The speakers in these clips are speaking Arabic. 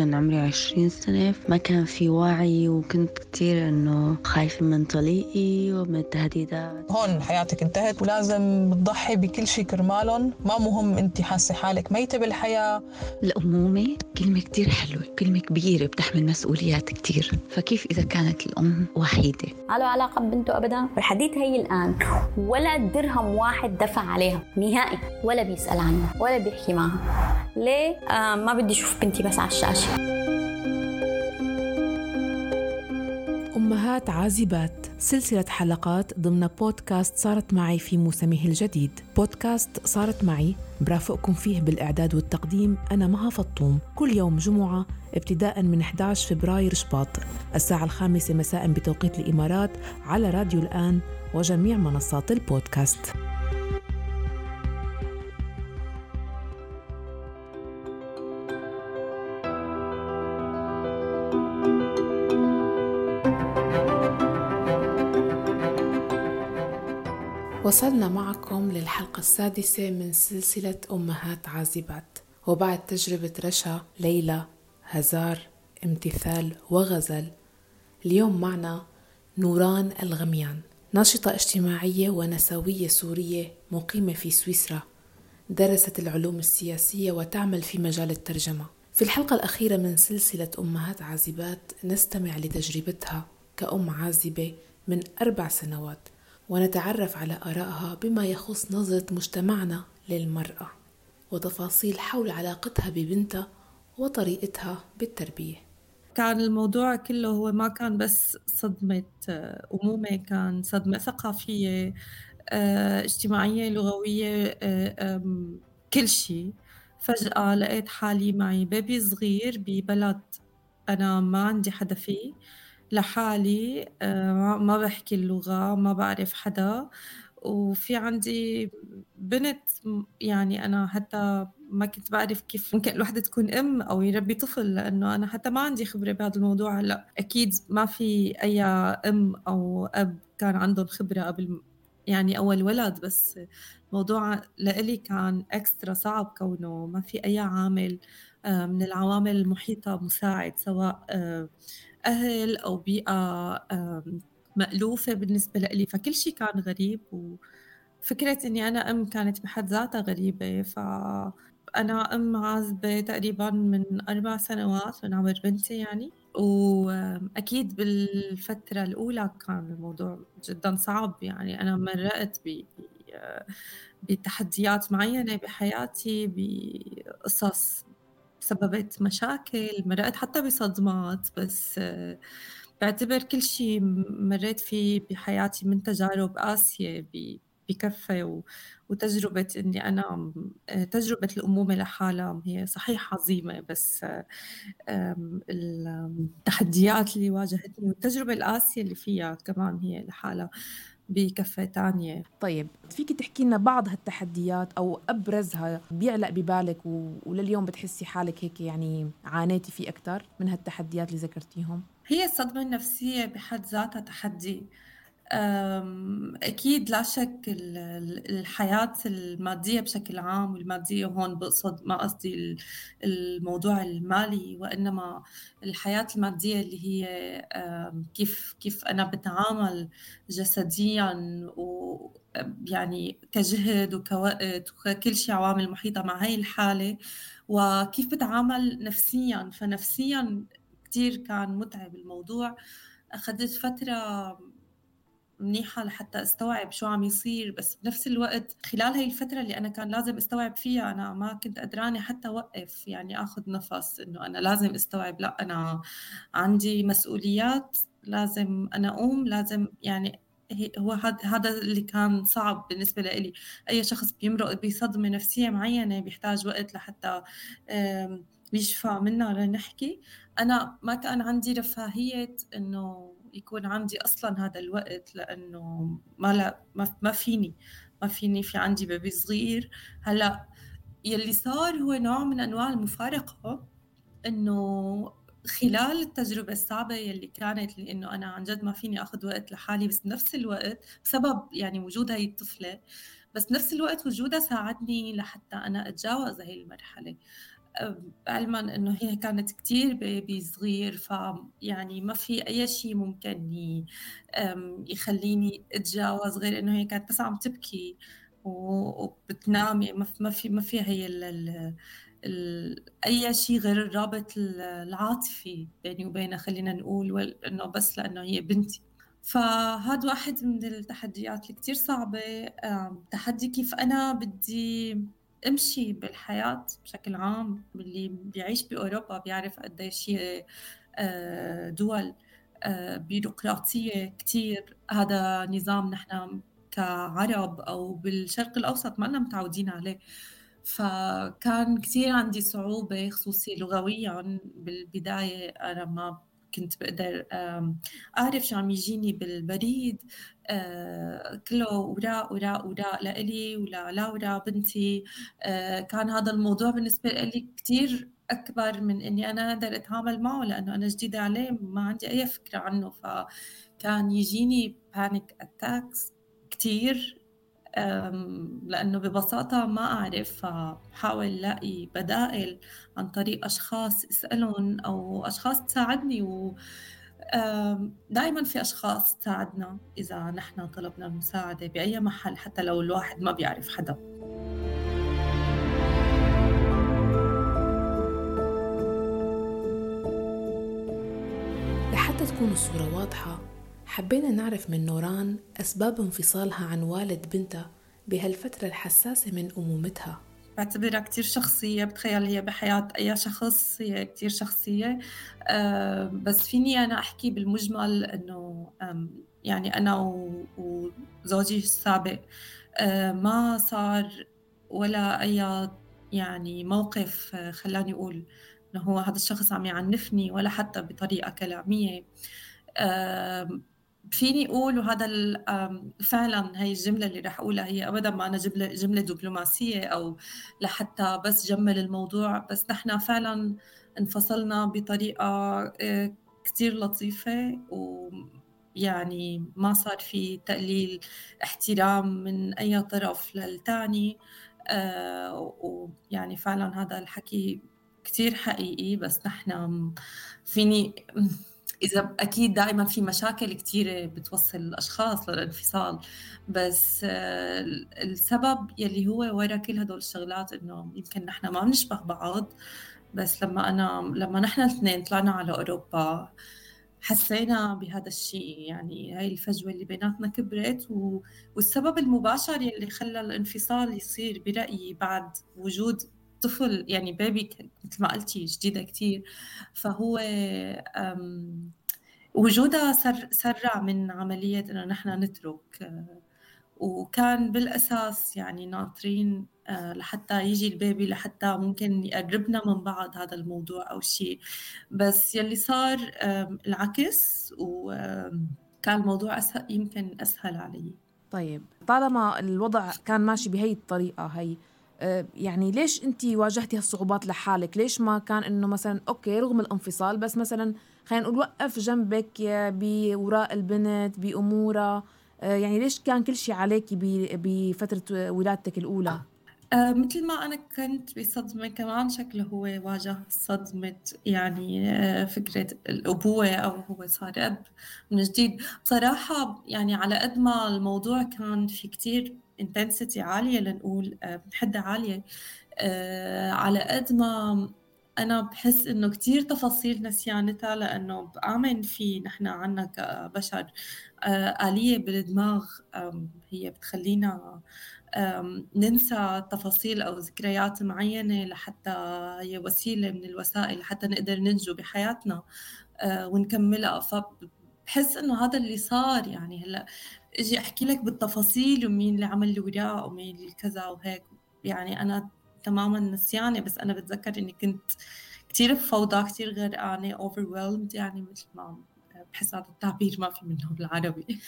كان عمري عشرين سنة ما كان في وعي وكنت كتير إنه خايفة من طليقي ومن التهديدات هون حياتك انتهت ولازم تضحي بكل شيء كرمالهم. ما مهم أنت حاسة حالك ميتة بالحياة. الأمومة كلمة كتير حلوة كلمة كبيرة بتحمل مسؤوليات كتير. فكيف إذا كانت الأم وحيدة؟ على علاقة ببنته أبدا؟ والحديث هي الآن. ولا درهم واحد دفع عليها. نهائي. ولا بيسأل عنها ولا بيحكي معها. ليه؟ آه ما بدي أشوف بنتي بس على الشاشة. أمهات عازبات. سلسلة حلقات ضمن بودكاست صارت معي في موسمه الجديد. بودكاست صارت معي برافقكم فيه بالإعداد والتقديم أنا مها فطوم. كل يوم جمعة ابتداء من 11 فبراير شباط. الساعة الخامسة مساء بتوقيت الإمارات على راديو الآن وجميع منصات البودكاست. وصلنا معكم للحلقة السادسة من سلسلة أمهات عازبات. وبعد تجربة رشا ليلى هزار امتثال وغزل. اليوم معنا نوران الغميان ناشطة اجتماعية ونسوية سورية مقيمة في سويسرا. درست العلوم السياسية وتعمل في مجال الترجمة. في الحلقة الأخيرة من سلسلة أمهات عازبات نستمع لتجربتها كأم عازبة من أربع سنوات. ونتعرف على آرائها بما يخص نظرة مجتمعنا للمرأة وتفاصيل حول علاقتها ببنتها وطريقتها بالتربية. كان الموضوع كله هو ما كان بس صدمة آه، أمومة كان صدمة ثقافية آه، اجتماعية لغوية آه، كل شيء. فجأة لقيت حالي معي بيبي صغير ببلد أنا ما عندي حدا فيه. لحالي ما بحكي اللغة ما بعرف حدا. وفي عندي بنت يعني أنا حتى ما كنت بعرف كيف ممكن الوحدة تكون أم أو يربي طفل لأنه أنا حتى ما عندي خبرة بهذا الموضوع هلأ. أكيد ما في أي أم أو أب كان عندهم خبرة قبل يعني أول ولد بس الموضوع لإلي كان إكسترا صعب كونه. ما في أي عامل آه، من العوامل المحيطة مساعد سواء أهل أو بيئة مألوفة بالنسبة لي فكل شيء كان غريب وفكرة إني أنا أم كانت بحد ذاتها غريبة فأنا أم عازبة تقريبا من أربع سنوات من عمر بنتي يعني. وأكيد بالفترة الأولى كان الموضوع جدا صعب يعني. أنا مرقت ب بتحديات معينة بحياتي بقصص سببت مشاكل مرقت حتى بصدمات بس بعتبر كل شيء مريت فيه بحياتي من تجارب قاسية بكفة وتجربة إني أنا تجربة الأمومة لحالها هي صحيح عظيمة بس التحديات اللي واجهتني والتجربة القاسية اللي فيها كمان هي لحالها بكفة تانية. طيب فيك تحكي لنا بعض هالتحديات أو أبرزها بيعلق ببالك و... ولليوم بتحسي حالك هيك يعني عانيتي فيه أكثر من هالتحديات اللي ذكرتيهم؟ هي الصدمة النفسية بحد ذاتها تحدي. أكيد لا شك الحياة المادية بشكل عام والمادية هون بقصد ما قصدي الموضوع المالي وإنما الحياة المادية اللي هي كيف كيف أنا بتعامل جسديا و يعني كجهد وكوقت وكل شيء عوامل محيطة مع هاي الحالة وكيف بتعامل نفسيا. فنفسيا كتير كان متعب الموضوع. أخذت فترة منيحة لحتى استوعب شو عم يصير بس بنفس الوقت خلال هاي الفترة اللي أنا كان لازم استوعب فيها أنا ما كنت قدرانة حتى أوقف يعني أخذ نفس إنه أنا لازم استوعب لا أنا عندي مسؤوليات لازم أنا أقوم لازم يعني هو هذا اللي كان صعب بالنسبة لي أي شخص بيمرق بصدمة نفسية معينة بيحتاج وقت لحتى يشفى منها لنحكي. أنا ما كان عندي رفاهية إنه يكون عندي أصلا هذا الوقت لأنه ما لا ما فيني ما فيني في عندي بيبي صغير. هلأ يلي صار هو نوع من أنواع المفارقة إنه خلال التجربة الصعبة يلي كانت لأنه أنا عن جد ما فيني أخذ وقت لحالي بس بنفس الوقت بسبب يعني وجود هاي الطفلة بس بنفس الوقت وجودها ساعدني لحتى أنا أتجاوز هاي المرحلة. علما إنه هي كانت كتير بيبي صغير فيعني ما في أي شيء ممكن يخليني أتجاوز غير إنه هي كانت بس عم تبكي وبتنام. يعني ما في ما في هي ال أي شيء غير الرابط العاطفي بيني وبينها خلينا نقول إنه بس لأنه هي بنتي. فهذا واحد من التحديات اللي كتير صعبة تحدي كيف أنا بدي امشي بالحياة بشكل عام اللي بيعيش بأوروبا بيعرف قديش هي آه، دول آه، بيروقراطية كتير. هذا نظام نحن كعرب أو بالشرق الأوسط ما متعودين عليه. فكان كتير عندي صعوبة خصوصي لغويا بالبداية. أنا ما كنت بقدر أعرف شو عم يجيني بالبريد. آه، كله وراء وراء وراء لإلي ولا لورا بنتي. آه، كان هذا الموضوع بالنسبة لي كتير أكبر من إني أنا أقدر أتعامل معه لأنه أنا جديدة عليه ما عندي أي فكرة عنه. فكان يجيني panic attacks كتير. لأنه ببساطة ما أعرف فحاول لاقي بدائل عن طريق أشخاص أسألهم أو أشخاص تساعدني و دائما في أشخاص تساعدنا إذا نحن طلبنا المساعدة بأي محل حتى لو الواحد ما بيعرف حدا. لحتى تكون الصورة واضحة حبينا نعرف من نوران أسباب انفصالها عن والد بنتها بهالفترة الحساسة من أمومتها. بعتبرها كتير شخصية بتخيل هي بحياة أي شخص هي كتير شخصية. أه بس فيني أنا أحكي بالمجمل أنه يعني أنا وزوجي السابق أه ما صار ولا أي يعني موقف خلاني أقول أنه هو هذا الشخص عم يعنفني ولا حتى بطريقة كلامية. فيني أقول وهذا فعلا هي الجملة اللي رح أقولها هي ابدا ما أنا جملة جملة دبلوماسية أو لحتى بس جمل الموضوع بس نحن فعلا انفصلنا بطريقة آه، كثير لطيفة ويعني ما صار في تقليل احترام من أي طرف للثاني آه، ويعني فعلا هذا الحكي كثير حقيقي بس نحن فيني إذا أكيد دائما في مشاكل كثيره بتوصل الأشخاص للانفصال بس آه، السبب يلي هو ورا كل هدول الشغلات إنه يمكن نحن ما بنشبه بعض بس لما أنا لما نحن الاثنين طلعنا على أوروبا حسينا بهذا الشيء يعني هاي الفجوة اللي بيناتنا كبرت و... والسبب المباشر يلي خلى الانفصال يصير برأيي بعد وجود طفل يعني بيبي مثل ما قلتي جديدة كتير. فهو وجودها سر سرع من عملية إنه نحن نترك. وكان بالأساس يعني ناطرين آه، لحتى يجي البيبي لحتى ممكن يقربنا من بعض هذا الموضوع أو شيء. بس يلي صار العكس وكان الموضوع أسهل يمكن أسهل علي. طيب طالما الوضع كان ماشي بهي الطريقة هي يعني ليش انت واجهتي هالصعوبات لحالك؟ ليش ما كان انه مثلا أوكي رغم الانفصال بس مثلا خلينا نقول وقف جنبك بوراء البنت بامورها آه، يعني ليش كان كل شيء عليك بفترة ولادتك الأولى؟ آه مثل ما أنا كنت بصدمة كمان شكله هو واجه صدمة يعني آه فكرة الأبوة أو هو صار أب من جديد. بصراحة يعني على قد ما الموضوع كان في كتير انتنسيتي عالية لنقول آه، حدة عالية. آه، على قد ما أنا بحس إنه كتير تفاصيل نسيانتها لأنه بآمن في نحن عنا كبشر آه، آلية بالدماغ هي بتخلينا ننسى تفاصيل أو ذكريات معينة لحتى هي وسيلة من الوسائل لحتى نقدر ننجو بحياتنا ونكملها. فبحس إنه هذا اللي صار يعني هلأ. أجي أحكي لك بالتفاصيل ومين اللي عمل لي ومين اللي كذا وهيك. يعني أنا تماما نسيانة بس أنا بتذكر إني كنت كثير بفوضى كثير غرقانه overwhelmed يعني مثل ما بحس هذا التعبير ما في منه بالعربي.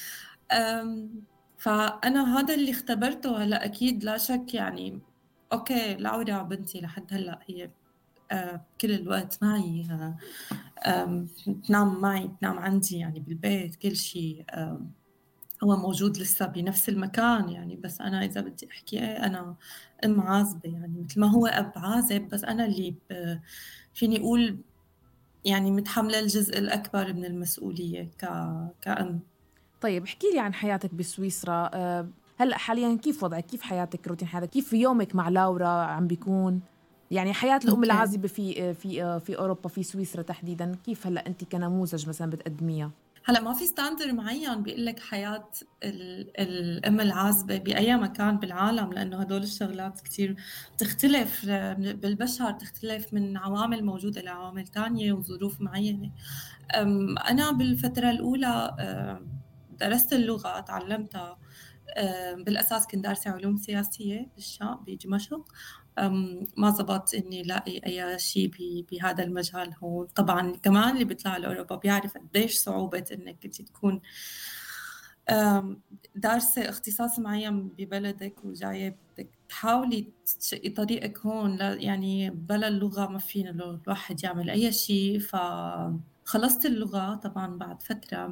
فأنا هذا اللي اختبرته. هلأ أكيد لا شك يعني أوكي لورا بنتي لحد هلأ هي كل الوقت معي تنام معي تنام عندي يعني بالبيت كل شيء هو موجود لسه بنفس المكان يعني بس أنا إذا بدي أحكي أنا أم عازبة يعني مثل ما هو أب عازب بس أنا اللي فيني أقول يعني متحملة الجزء الأكبر من المسؤولية ك... كأم. طيب احكي لي عن حياتك بسويسرا. أه هلأ حاليا كيف وضعك؟ كيف حياتك روتين حياتك؟ كيف يومك مع لورا عم بيكون؟ يعني حياة الأم. العازبة في في في أوروبا في سويسرا تحديدا كيف هلأ أنت كنموذج مثلا بتقدميها؟ هلا ما في ستاندر معين بيقول لك حياة الأم العازبة بأي مكان بالعالم لأنه هدول الشغلات كتير بتختلف بالبشر تختلف من عوامل موجودة لعوامل تانية وظروف معينة. أنا بالفترة الأولى درست اللغة تعلمتها. بالأساس كنت دارسة علوم سياسية بالشام بدمشق ما زبط إني لاقي أي شيء بهذا المجال هون. طبعا كمان اللي بيطلع لأوروبا بيعرف قديش صعوبة إنك أنت تكون دارسة اختصاص معين ببلدك وجاية بدك تحاولي تشقي طريقك هون يعني بلا اللغة ما فينا الواحد يعمل أي شيء. فخلصت اللغة طبعا بعد فترة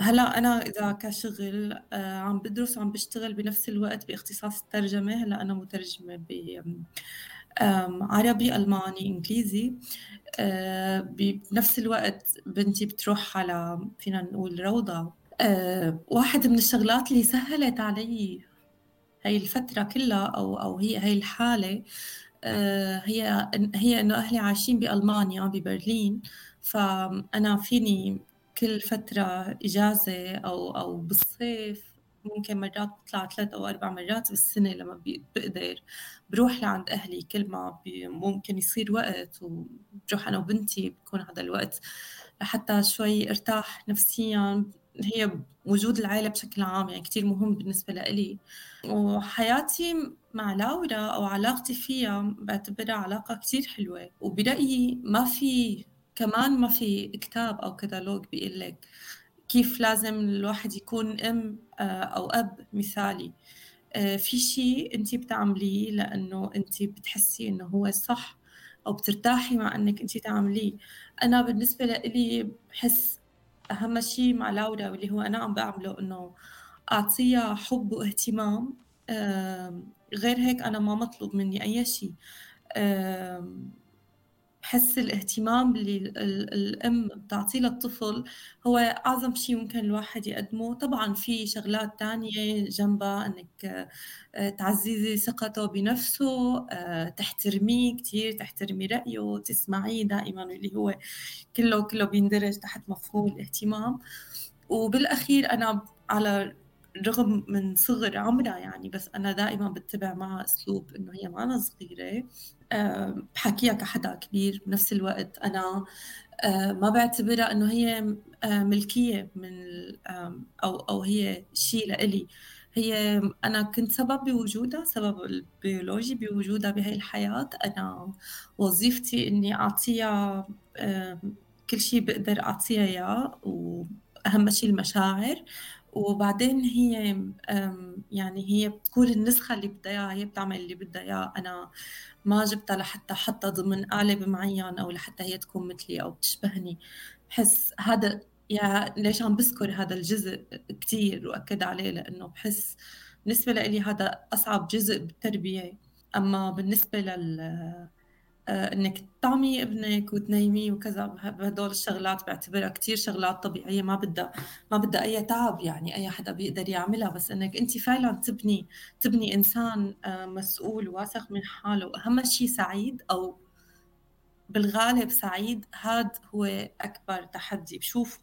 هلا أنا إذا كشغل عم بدرس وعم بشتغل بنفس الوقت بإختصاص الترجمة هلا أنا مترجمة ب عربي ألماني إنجليزي. آه، بنفس الوقت بنتي بتروح على فينا نقول روضة. آه، واحد من الشغلات اللي سهلت علي هاي الفترة كلها أو أو هي هاي الحالة هي هي إنه أهلي عايشين بألمانيا ببرلين. فأنا فيني كل فترة إجازة أو أو بالصيف ممكن مرات بطلع ثلاث أو أربع مرات بالسنة لما بقدر بروح لعند أهلي كل ما ممكن يصير وقت وبروح أنا وبنتي بكون هذا الوقت لحتى شوي أرتاح نفسيا. هي وجود العائلة بشكل عام يعني كتير مهم بالنسبة لإلي. وحياتي مع لاورا أو علاقتي فيها بعتبرها علاقة كتير حلوة. وبرأيي ما في كمان ما في كتاب أو كتالوج بيقول لك كيف لازم الواحد يكون أم آه، أو أب مثالي. آه، في شيء أنت بتعمليه لأنه أنت بتحسي إنه هو صح أو بترتاحي مع إنك أنت تعمليه. أنا بالنسبة لي بحس أهم شيء مع لاورا واللي هو أنا عم بعمله إنه أعطيها حب واهتمام. غير هيك أنا ما مطلوب مني أي شيء. بحس الاهتمام اللي الأم بتعطيه للطفل هو أعظم شيء ممكن الواحد يقدمه. طبعا في شغلات تانية جنبها أنك آه، تعززي ثقته بنفسه آه، تحترميه كتير تحترمي رأيه تسمعيه دائما اللي هو كله كله بيندرج تحت مفهوم الاهتمام. وبالأخير أنا على رغم من صغر عمرها يعني بس أنا دائما بتبع معها أسلوب إنه هي معنا صغيرة. بحكيها كحدا كبير بنفس الوقت. أنا ما بعتبرها إنه هي ملكية من أو أو هي شيء لإلي. هي أنا كنت سبب بوجودها سبب البيولوجي بوجودها بهي الحياة. أنا وظيفتي إني أعطيها كل شيء بقدر أعطيها إياه وأهم شيء المشاعر. وبعدين هي يعني هي بتكون النسخة اللي بدها إياها هي بتعمل اللي بدها إياه أنا ما جبتها لحتى حطها ضمن قالب معين أو لحتى هي تكون مثلي أو تشبهني بحس هذا يا ليش عم بذكر هذا الجزء كتير وأكد عليه؟ لأنه بحس بالنسبة لي هذا أصعب جزء بالتربية. أما بالنسبة لل إنك تطعمي ابنك وتنيميه وكذا. بهدول الشغلات بعتبرها كثير شغلات طبيعية ما بدها ما بدها أي تعب يعني أي حدا بيقدر يعملها. بس إنك انت فعلا تبني تبني إنسان آه، مسؤول واثق من حاله. واهم شيء سعيد أو بالغالب سعيد هاد هو أكبر تحدي. بشوفه.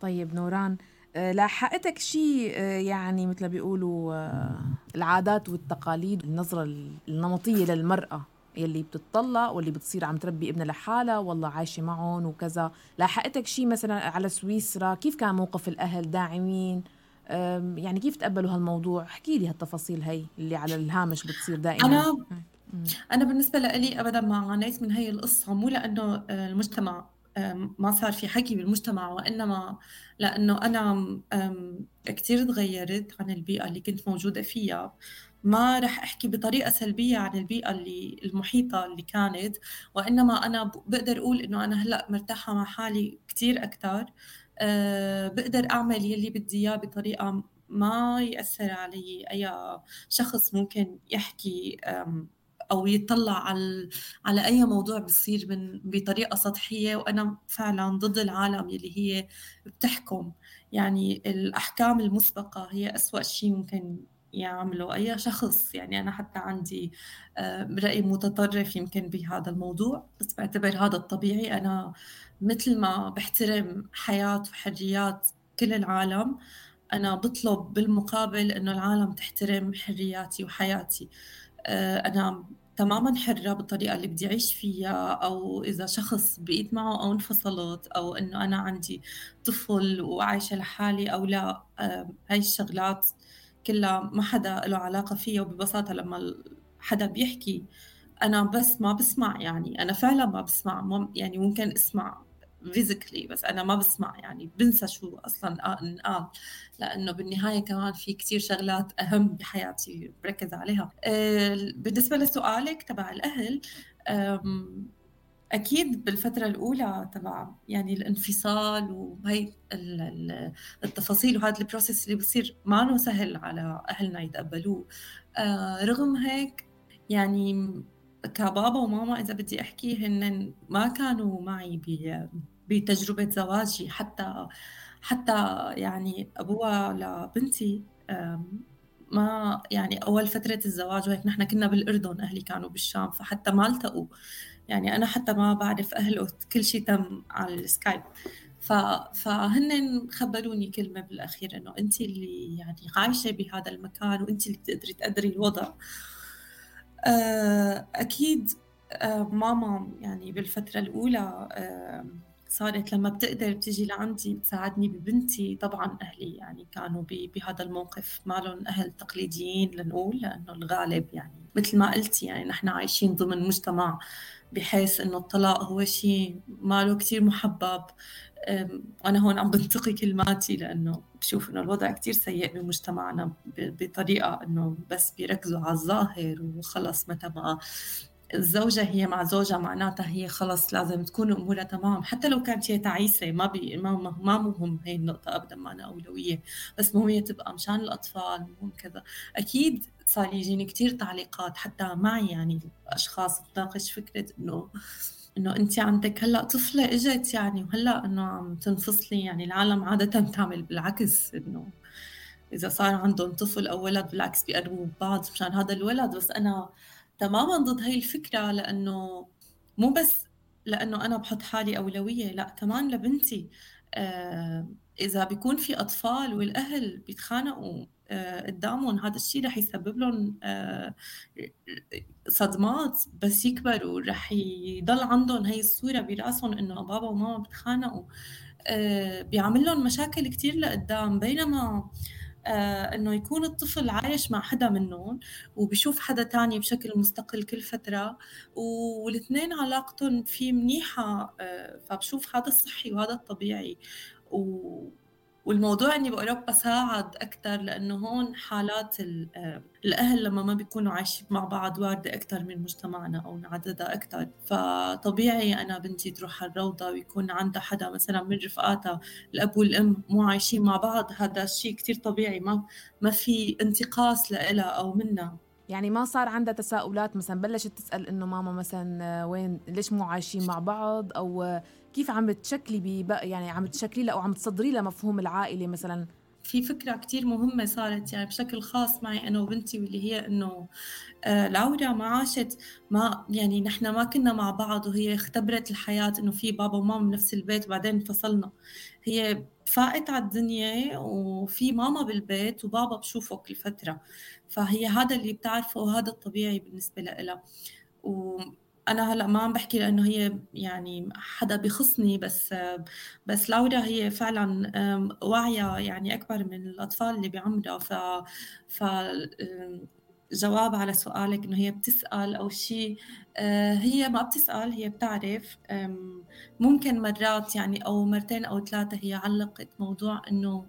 طيب نوران آه، لاحقتك شيء يعني مثل بيقولوا العادات والتقاليد النظرة النمطية للمرأة؟ يلي بتطلق واللي بتصير عم تربي ابنها لحالها والله عايشة معهم وكذا. لاحقتك شيء مثلا على سويسرا؟ كيف كان موقف الأهل داعمين؟ يعني كيف تقبلوا هالموضوع؟ احكي لي هالتفاصيل هي اللي على الهامش بتصير دائما. أنا أنا بالنسبة لي ابدا ما عانيت من هي القصة. مو لأنه آه، المجتمع ما صار في حكي بالمجتمع وإنما لأنه أنا كثير تغيرت عن البيئة اللي كنت موجودة فيها. ما رح أحكي بطريقة سلبية عن البيئة اللي المحيطة اللي كانت وإنما أنا بقدر أقول إنه أنا هلأ مرتاحة مع حالي كثير أكثر أه بقدر أعمل يلي بدي إياه بطريقة ما يأثر علي أي شخص ممكن يحكي أو يطلع على على أي موضوع بصير من بطريقة سطحية وأنا فعلا ضد العالم اللي هي بتحكم. يعني الأحكام المسبقة هي أسوأ شيء ممكن يعمله. أي شخص يعني أنا حتى عندي رأي متطرف يمكن بهذا الموضوع بس بعتبر هذا الطبيعي. أنا مثل ما بحترم حياة وحريات كل العالم أنا بطلب بالمقابل إنه العالم تحترم حرياتي وحياتي. آه، أنا تماما حرة بالطريقة اللي بدي أعيش فيها أو إذا شخص بقيت معه أو انفصلت أو إنه أنا عندي طفل وعايشة لحالي أو لا آه، هاي الشغلات كلها ما حدا له علاقة فيها وببساطة لما حدا بيحكي أنا بس ما بسمع يعني أنا فعلا ما بسمع يعني ممكن أسمع physically بس أنا ما بسمع يعني بنسى شو أصلا انقال لأنه بالنهاية كمان في كتير شغلات أهم بحياتي بركز عليها. بالنسبة لسؤالك تبع الأهل أكيد بالفترة الأولى تبع يعني الانفصال وهي التفاصيل وهذا ال process اللي بصير ما سهل على أهلنا يتقبلوه. آه، رغم هيك يعني كبابا وماما إذا بدي أحكي هن ما كانوا معي بتجربة زواجي. حتى حتى يعني أبوها لبنتي ما يعني أول فترة الزواج وهيك نحن كنا بالأردن أهلي كانوا بالشام فحتى ما التقوا. يعني أنا حتى ما بعرف أهله كل شيء تم على السكايب. ف... فهن خبروني كلمة بالأخير إنه أنت اللي يعني عايشة بهذا المكان وأنت اللي بتقدري تقدري الوضع. آه، أكيد آه، ماما يعني بالفترة الأولى صارت لما بتقدر تيجي لعندي بتساعدني ببنتي. طبعا أهلي يعني كانوا بهذا الموقف ما لهم أهل تقليديين لنقول لأنه الغالب يعني مثل ما قلتي يعني نحن عايشين ضمن مجتمع بحيث إنه الطلاق هو شيء ما له كثير محبب وأنا هون عم بنتقي كلماتي لأنه بشوف إنه الوضع كثير سيء بمجتمعنا بطريقة إنه بس بيركزوا على الظاهر وخلص متى ما الزوجة هي مع زوجها معناتها هي خلص لازم تكون أمورها تمام. حتى لو كانت هي تعيسة ما بي ما ما مهم هي النقطة أبدا ما أنا أولوية. بس مهم هي تبقى مشان الأطفال مهم كذا. أكيد صار يجيني كثير تعليقات حتى معي يعني أشخاص تناقش فكرة إنه إنه أنت عندك هلأ طفلة إجت يعني وهلأ إنه عم تنفصلي. يعني العالم عادة بتعمل بالعكس إنه إذا صار عندهم طفل أو ولد بالعكس بيقربوا ببعض مشان هذا الولد. بس أنا تماما ضد هاي الفكرة لأنه مو بس لأنه أنا بحط حالي أولوية لا كمان لبنتي. آه إذا بيكون في أطفال والأهل بيتخانقوا آه قدامهم هذا الشيء رح يسبب لهم آه صدمات. بس يكبروا رح يضل عندهم هي الصورة براسهم إنه بابا وماما بيتخانقوا. آه بيعمل لهم مشاكل كتير لقدام. بينما آه، إنه يكون الطفل عايش مع حدا منهم وبشوف حدا تاني بشكل مستقل كل فترة والإثنين علاقتهم في منيحة آه، فبشوف هذا الصحي وهذا الطبيعي و والموضوع إني باوروبا ساعد أكثر لأنه هون حالات الأهل لما ما بيكونوا عايشين مع بعض واردة أكثر من مجتمعنا أو عددها أكثر فطبيعي أنا بنتي تروح على الروضة ويكون عندها حدا مثلا من رفقاتها الأب والأم مو عايشين مع بعض هذا الشيء كثير طبيعي ما ما في انتقاص لها أو منها. يعني ما صار عندها تساؤلات مثلا بلشت تسأل إنه ماما مثلا وين ليش مو عايشين مع بعض؟ أو كيف عم تشكلي يعني عم تشكلي لها أو عم تصدري لها مفهوم العائلة مثلا؟ في فكرة كتير مهمة صارت يعني بشكل خاص معي أنا وبنتي واللي هي إنه آه لورا ما عاشت ما يعني نحن ما كنا مع بعض وهي اختبرت الحياة إنه في بابا وماما بنفس البيت وبعدين انفصلنا هي فاقت على الدنيا وفي ماما بالبيت وبابا بشوفه كل فترة. فهي هذا اللي بتعرفه وهذا الطبيعي بالنسبة لها أنا هلأ ما عم بحكي لأنه هي يعني حدا بخصني بس بس لورا هي فعلا واعية يعني أكبر من الأطفال اللي بعمرها. ف ف جواب على سؤالك إنه هي بتسأل أو شيء آه، هي ما بتسأل هي بتعرف. ممكن مرات يعني أو مرتين أو ثلاثة هي علقت موضوع إنه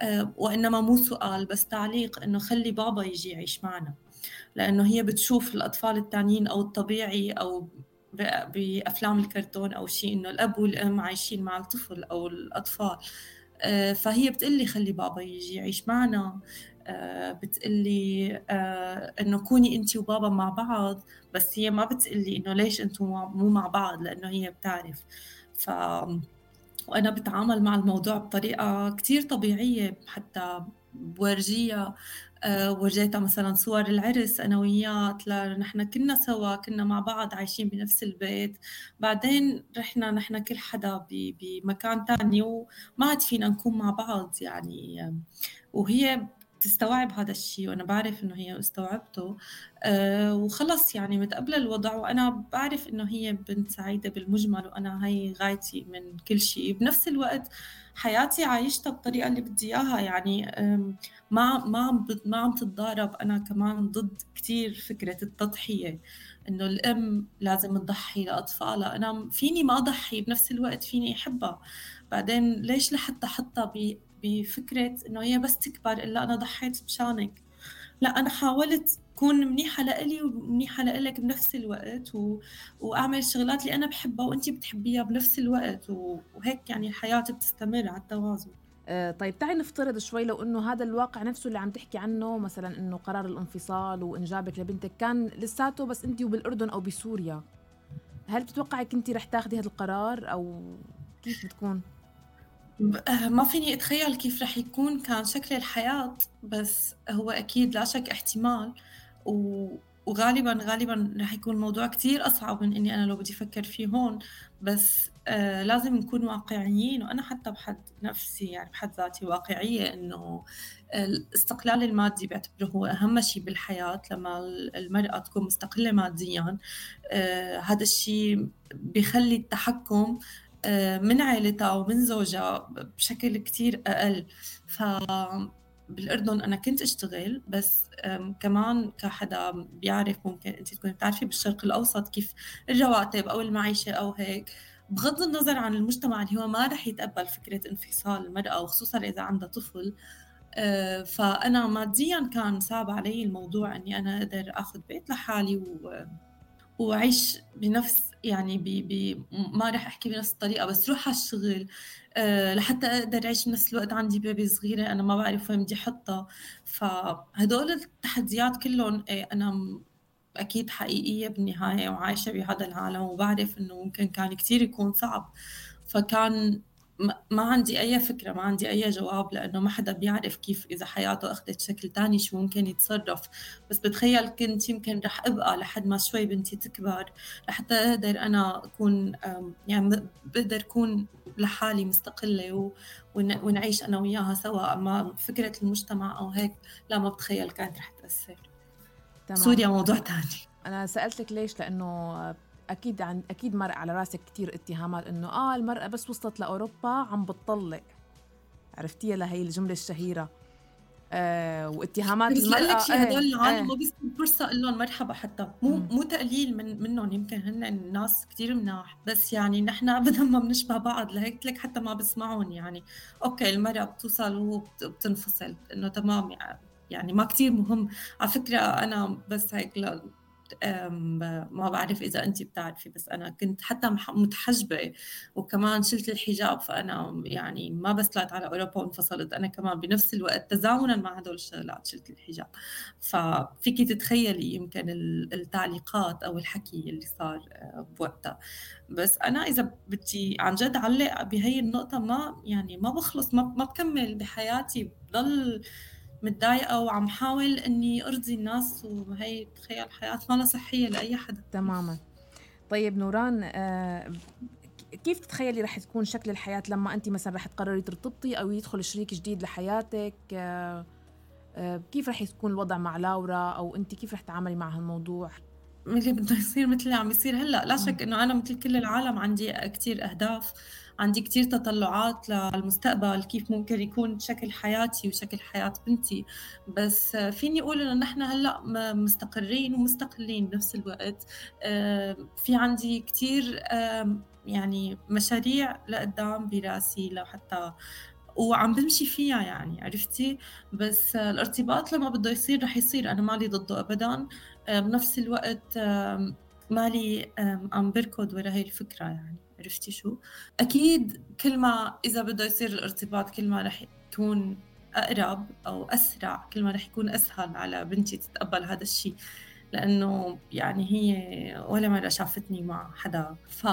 آه، وإنما مو سؤال بس تعليق إنه خلي بابا يجي يعيش معنا. لأنه هي بتشوف الأطفال التانيين أو الطبيعي أو بأفلام الكرتون أو شيء إنه الأب والأم عايشين مع الطفل أو الأطفال. آه، فهي بتقلي خلي بابا يجي يعيش معنا. آه، بتقلي آه، إنه كوني انت وبابا مع بعض بس هي ما بتقلي إنه ليش أنتم مو مع بعض؟ لأنه هي بتعرف. ف وأنا بتعامل مع الموضوع بطريقة كتير طبيعية حتى بورجيها. ورجيتها مثلا صور العرس أنا وياه لها نحن كنا سوا كنا مع بعض عايشين بنفس البيت. بعدين رحنا نحن كل حدا بمكان تاني وما عاد فينا نكون مع بعض يعني. وهي تستوعب هذا الشيء وأنا بعرف إنه هي استوعبته. أه وخلص يعني متقبلة الوضع وأنا بعرف إنه هي بنت سعيدة بالمجمل وأنا هي غايتي من كل شيء بنفس الوقت حياتي عايشتها بالطريقة اللي بدي إياها يعني ما ما عم ما عم تتضارب. أنا كمان ضد كثير فكرة التضحية إنه الأم لازم تضحي لأطفالها. أنا فيني ما أضحي بنفس الوقت فيني أحبها. بعدين ليش لحتى أحطها بفكرة إنه هي بس تكبر إلا أنا ضحيت مشانك لا أنا حاولت كون منيحة لإلي ومنيحة لإلك بنفس الوقت و... وأعمل الشغلات اللي أنا بحبها وأنت بتحبيها بنفس الوقت و... وهيك يعني الحياة بتستمر على التوازن آه طيب تعي نفترض شوي لو إنه هذا الواقع نفسه اللي عم تحكي عنه مثلا إنه قرار الانفصال وإنجابك لبنتك كان لساته بس انت وبالأردن أو بسوريا هل بتتوقعي كنتي رح تاخذي هذا القرار أو كيف بتكون؟ آه، ما فيني أتخيل كيف رح يكون كان شكل الحياة بس هو أكيد لا شك احتمال و... وغالبا غالبا رح يكون الموضوع كتير أصعب من إني أنا لو بدي أفكر فيه هون. بس آه لازم نكون واقعيين وأنا حتى بحد نفسي يعني بحد ذاتي واقعية إنه الاستقلال المادي بعتبره هو أهم شيء بالحياة لما المرأة تكون مستقلة ماديا. آه هذا الشيء بيخلي التحكم آه، من عائلتها ومن زوجها بشكل كتير أقل. ف بالأردن أنا كنت أشتغل بس كمان كحدا بيعرف ممكن أنت تكوني بتعرفي بالشرق الأوسط كيف الرواتب أو المعيشة أو هيك. بغض النظر عن المجتمع اللي هو ما رح يتقبل فكرة انفصال المرأة وخصوصا إذا عندها طفل آه، فأنا ماديا كان صعب علي الموضوع إني أنا أقدر أخذ بيت لحالي و وعيش بنفس يعني بي بي ما رح أحكي بنفس الطريقة بس روح على الشغل. أه لحتى أقدر أعيش بنفس الوقت. عندي بيبي صغيرة أنا ما بعرف وين بدي أحطها. فهدول التحديات كلهم إيه أنا أكيد حقيقية بالنهاية وعايشة بهذا العالم وبعرف إنه ممكن كان كثير يكون صعب. فكان ما عندي أي فكرة ما عندي أي جواب لأنه ما حدا بيعرف كيف إذا حياته أخذت شكل تاني شو ممكن يتصرف. بس بتخيل كنت يمكن رح أبقى لحد ما شوي بنتي تكبر لحتى أقدر أنا أكون يعني بقدر أكون لحالي مستقلة ونعيش أنا وياها سوا. أما فكرة المجتمع أو هيك لا ما بتخيل كانت رح تأثر. تمام. سوريا موضوع تاني. أنا سألتك ليش؟ لأنه أكيد عن أكيد مرق على راسك كثير اتهامات إنه آه المراه بس وصلت لأوروبا عم بتطلق. عرفتيها لهي الجملة الشهيرة. آه واتهامات بس المرأة بس هدول إيه، العالم آه ما بيصير فرصة لهم مرحبا حتى. مو مم. مو تقليل من منهم يمكن هن ناس كثير مناح. بس يعني نحن ابدا ما بنشبه بعض لهيك لك حتى ما بسمعون يعني. أوكي المرأة بتوصل وبتنفصل. إنه تمام يعني يعني ما كثير مهم. على فكرة أنا بس هيك ما بعرف إذا أنت بتعرفي بس أنا كنت حتى متحجبة وكمان شلت الحجاب فأنا يعني ما بس طلعت على أوروبا وانفصلت أنا كمان بنفس الوقت تزامنا مع هدول الشغلات شلت الحجاب. ففيكي تتخيلي يمكن التعليقات أو الحكي اللي صار بوقتها. بس أنا إذا بدي عن جد علق بهي النقطة ما يعني ما بخلص ما بكمل بحياتي بضل متضايقة وعم حاول إني أرضي الناس وهي تخيل حياة ما صحية لأي حدا. تماما. طيب نوران آه كيف تتخيلي رح تكون شكل الحياة لما أنت مثلا رح تقرري ترتبطي أو يدخل شريك جديد لحياتك؟ آه آه كيف رح يكون الوضع مع لاورا أو أنت كيف رح تتعاملي مع هالموضوع؟ اللي بده يصير مثل اللي عم يصير هلأ لا شك إنه أنا مثل كل العالم عندي كثير أهداف عندي كتير تطلعات للمستقبل كيف ممكن يكون شكل حياتي وشكل حياة بنتي. بس فيني أقول إنه نحن هلأ مستقرين ومستقلين بنفس الوقت. في عندي كتير يعني مشاريع لقدام براسي لحتى وعم بمشي فيها يعني عرفتي؟ بس الارتباط لما بده يصير رح يصير أنا مالي ضده ابدا. بنفس الوقت مالي عم بركض ورا هي الفكرة يعني عرفتي شو؟ أكيد كل ما إذا بده يصير الارتباط كل ما رح يكون أقرب أو أسرع كل ما رح يكون أسهل على بنتي تتقبل هذا الشيء لأنه يعني هي ولا مرة شافتني مع حدا. ف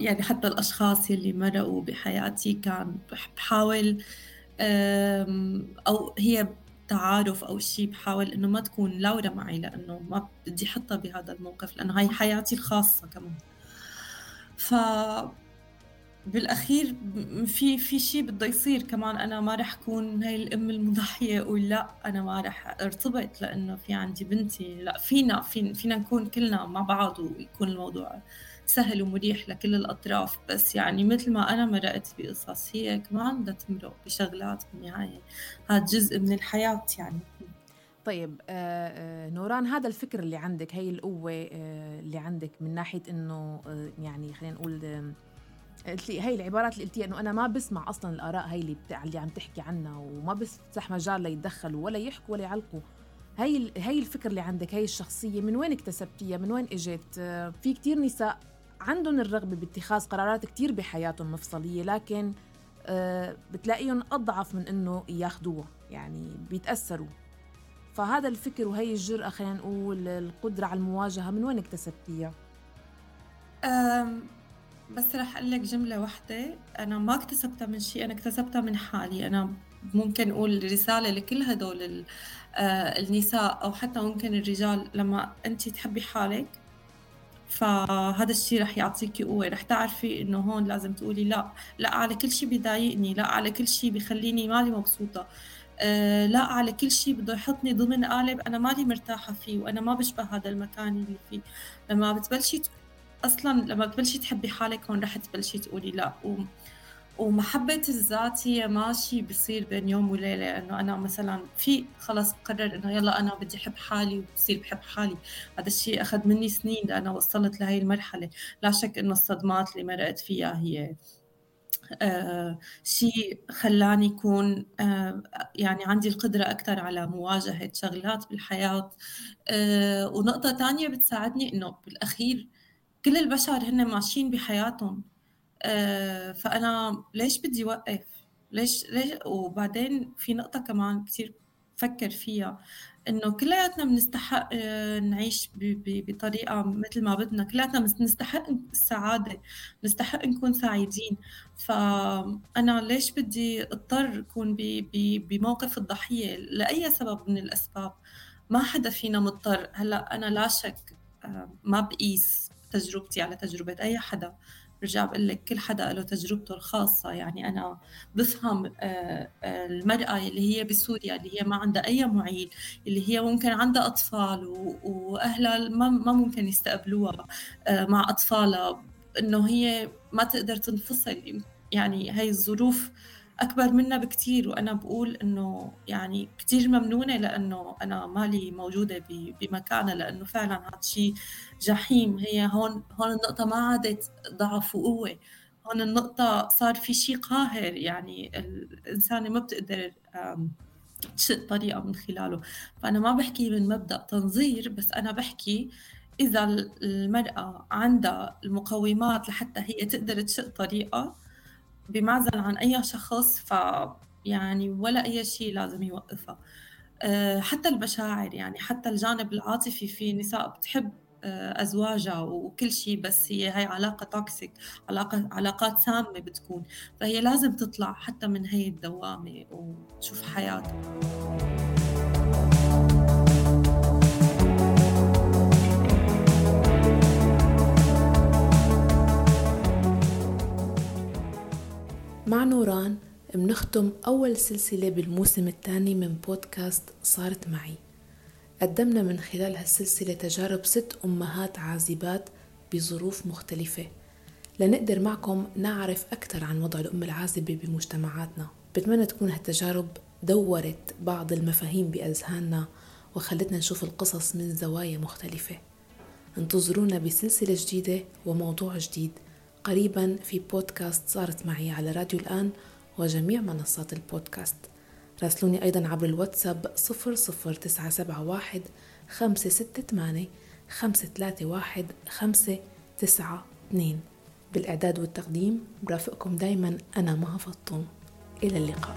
يعني حتى الأشخاص يلي مرقوا بحياتي كان بحاول أو هي تعارف أو شيء بحاول إنه ما تكون لورا معي لأنه ما بدي احطها بهذا الموقف لأنه هاي حياتي الخاصة كمان. ف بالأخير في في شيء بده يصير كمان أنا ما رح أكون هاي الأم المضحية أقول لا أنا ما رح ارتبط لأنه في عندي بنتي. لا فينا فينا نكون كلنا مع بعض ويكون الموضوع سهل ومريح لكل الأطراف. بس يعني مثل ما أنا مرقت بقصص هي كمان بدها تمرق بشغلات بالنهاية. هذا جزء من الحياة يعني. طيب آه آه نوران هذا الفكر اللي عندك هي القوة آه اللي عندك من ناحية إنه يعني خلينا نقول قلت لي هي العبارات اللي قلتيها إنه أنا ما بسمع أصلا الآراء هي اللي بتاع اللي عم تحكي عنها وما بفتح مجال ليتدخلوا ولا يحكوا ولا يعلقوا. هي هي الفكر اللي عندك هي الشخصية من وين اكتسبتيها؟ من وين إجت؟ آه، في كتير نساء عندهم الرغبة باتخاذ قرارات كتير بحياتهم مفصلية لكن آه، بتلاقيهم أضعف من إنه ياخدوها يعني بيتأثروا. فهذا الفكر وهي الجرأة خلينا نقول القدرة على المواجهة من وين اكتسبتيها؟ بس رح أقول لك جملة واحدة أنا ما اكتسبتها من شيء أنا اكتسبتها من حالي. أنا ممكن أقول رسالة لكل هدول آه، النساء أو حتى ممكن الرجال لما أنت تحبي حالك. فهذا الشيء رح يعطيكي قوة. رح تعرفي إنه هون لازم تقولي لا لا على كل شيء بيضايقني لا على كل شيء بخليني مالي مبسوطة. أه لا على كل شيء بده يحطني ضمن قالب أنا مالي مرتاحة فيه وأنا ما بشبه هذا المكان اللي فيه. لما بتبلشي أصلا لما بتبلشي تحبي حالك هون رح تبلشي تقولي لا. و... ومحبة الذات هي ماشي بصير بين يوم وليلة. إنه أنا مثلا في خلص قرر إنه يلا أنا بدي أحب حالي وبصير بحب حالي. هذا الشيء أخذ مني سنين لأنا وصلت لهي المرحلة. لا شك إنه الصدمات اللي مرقت فيها هي آه شيء خلاني يكون آه يعني عندي القدرة أكثر على مواجهة شغلات بالحياة. آه ونقطة تانية بتساعدني إنه بالأخير كل البشر هن ماشيين بحياتهم. آه، فأنا ليش بدي وقف؟ ليش ليش؟ وبعدين في نقطة كمان كثير فكر فيها إنه كلياتنا بنستحق آه، نعيش بطريقة مثل ما بدنا. كلياتنا بنستحق السعادة بنستحق نكون سعيدين. فأنا ليش بدي اضطر أكون بموقف الضحية؟ لأي سبب من الأسباب؟ ما حدا فينا مضطر. هلأ أنا لا شك آه، ما بقيس. تجربتي على تجربة أي حدا. برجع بقول لك كل حدا له تجربته الخاصة. يعني أنا بفهم آه، آه، المرأة اللي هي بسوريا اللي هي ما عندها أي معيل اللي هي ممكن عندها أطفال وأهلها ما ممكن يستقبلوها آه، مع أطفالها. إنه هي ما تقدر تنفصل. يعني هاي الظروف أكبر منا بكتير وأنا بقول إنه يعني كتير ممنونة لأنه أنا مالي موجودة بمكانها لأنه فعلا هذا شيء جحيم. هي هون هون النقطة ما عادت ضعف وقوة. هون النقطة صار في شيء قاهر يعني الإنسانة ما بتقدر تشق طريقة من خلاله. فأنا ما بحكي من مبدأ تنظير بس أنا بحكي إذا المرأة عندها المقومات لحتى هي تقدر تشق طريقة بمعزل عن أي شخص ف يعني ولا أي شيء لازم يوقفها. آه، حتى المشاعر يعني حتى الجانب العاطفي في نساء بتحب آه، أزواجها وكل شيء بس هي هاي علاقة توكسيك علاقة علاقات سامة بتكون. فهي لازم تطلع حتى من هاي الدوامة وتشوف حياتها. مع نوران بنختم أول سلسلة بالموسم الثاني من بودكاست صارت معي. قدمنا من خلال هالسلسلة تجارب ست أمهات عازبات بظروف مختلفة. لنقدر معكم نعرف أكثر عن وضع الأم العازبة بمجتمعاتنا. بتمنى تكون هالتجارب دورت بعض المفاهيم بأذهاننا وخلتنا نشوف القصص من زوايا مختلفة. انتظرونا بسلسلة جديدة وموضوع جديد. قريبا في بودكاست صارت معي على راديو الآن وجميع منصات البودكاست. راسلوني أيضا عبر الواتساب 00971 568 531 592 بالإعداد والتقديم برافقكم دايما أنا مها فطوم. إلى اللقاء.